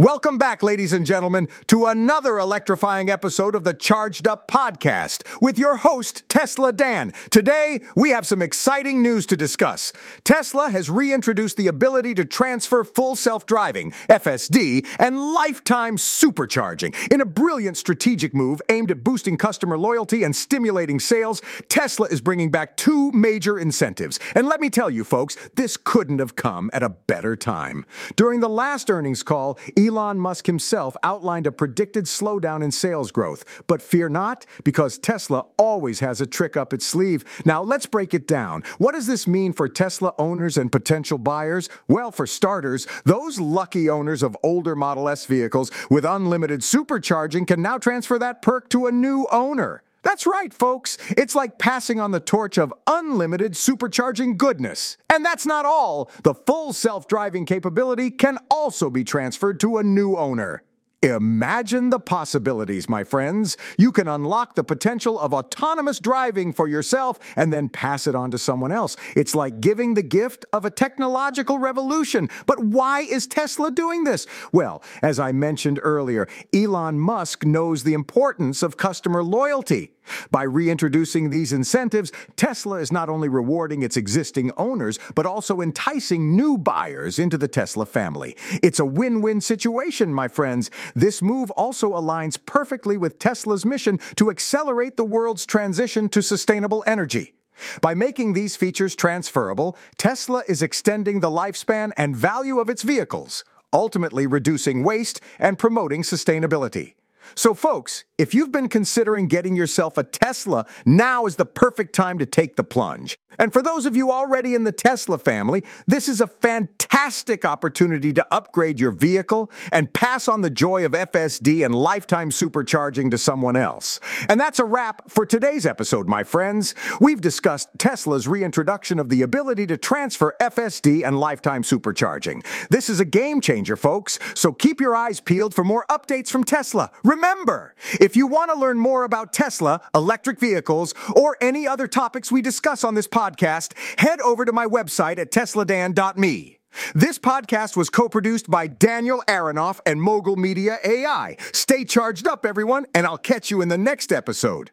Welcome back, ladies and gentlemen, to another electrifying episode of the Charged Up Podcast with your host, Tesla Dan. Today, we have some exciting news to discuss. Tesla has reintroduced the ability to transfer full self driving, FSD, and lifetime supercharging. In a brilliant strategic move aimed at boosting customer loyalty and stimulating sales, Tesla is bringing back two major incentives. And let me tell you, folks, this couldn't have come at a better time. During the last earnings call, Elon Musk himself outlined a predicted slowdown in sales growth. But fear not, because Tesla always has a trick up its sleeve. Now, let's break it down. What does this mean for Tesla owners and potential buyers? Well, for starters, those lucky owners of older Model S vehicles with unlimited supercharging can now transfer that perk to a new owner. That's right, folks. It's like passing on the torch of unlimited supercharging goodness. And that's not all. The full self driving capability can also be transferred to a new owner. Imagine the possibilities, my friends. You can unlock the potential of autonomous driving for yourself and then pass it on to someone else. It's like giving the gift of a technological revolution. But why is Tesla doing this? Well, as I mentioned earlier, Elon Musk knows the importance of customer loyalty. By reintroducing these incentives, Tesla is not only rewarding its existing owners, but also enticing new buyers into the Tesla family. It's a win win situation, my friends. This move also aligns perfectly with Tesla's mission to accelerate the world's transition to sustainable energy. By making these features transferable, Tesla is extending the lifespan and value of its vehicles, ultimately reducing waste and promoting sustainability. So, folks, if you've been considering getting yourself a Tesla, now is the perfect time to take the plunge. And for those of you already in the Tesla family, this is a fantastic opportunity to upgrade your vehicle and pass on the joy of FSD and lifetime supercharging to someone else. And that's a wrap for today's episode, my friends. We've discussed Tesla's reintroduction of the ability to transfer FSD and lifetime supercharging. This is a game changer, folks, so keep your eyes peeled for more updates from Tesla. Remember, if you want to learn more about Tesla, electric vehicles, or any other topics we discuss on this podcast, head over to my website at tesladan.me. This podcast was co produced by Daniel Aronoff and Mogul Media AI. Stay charged up, everyone, and I'll catch you in the next episode.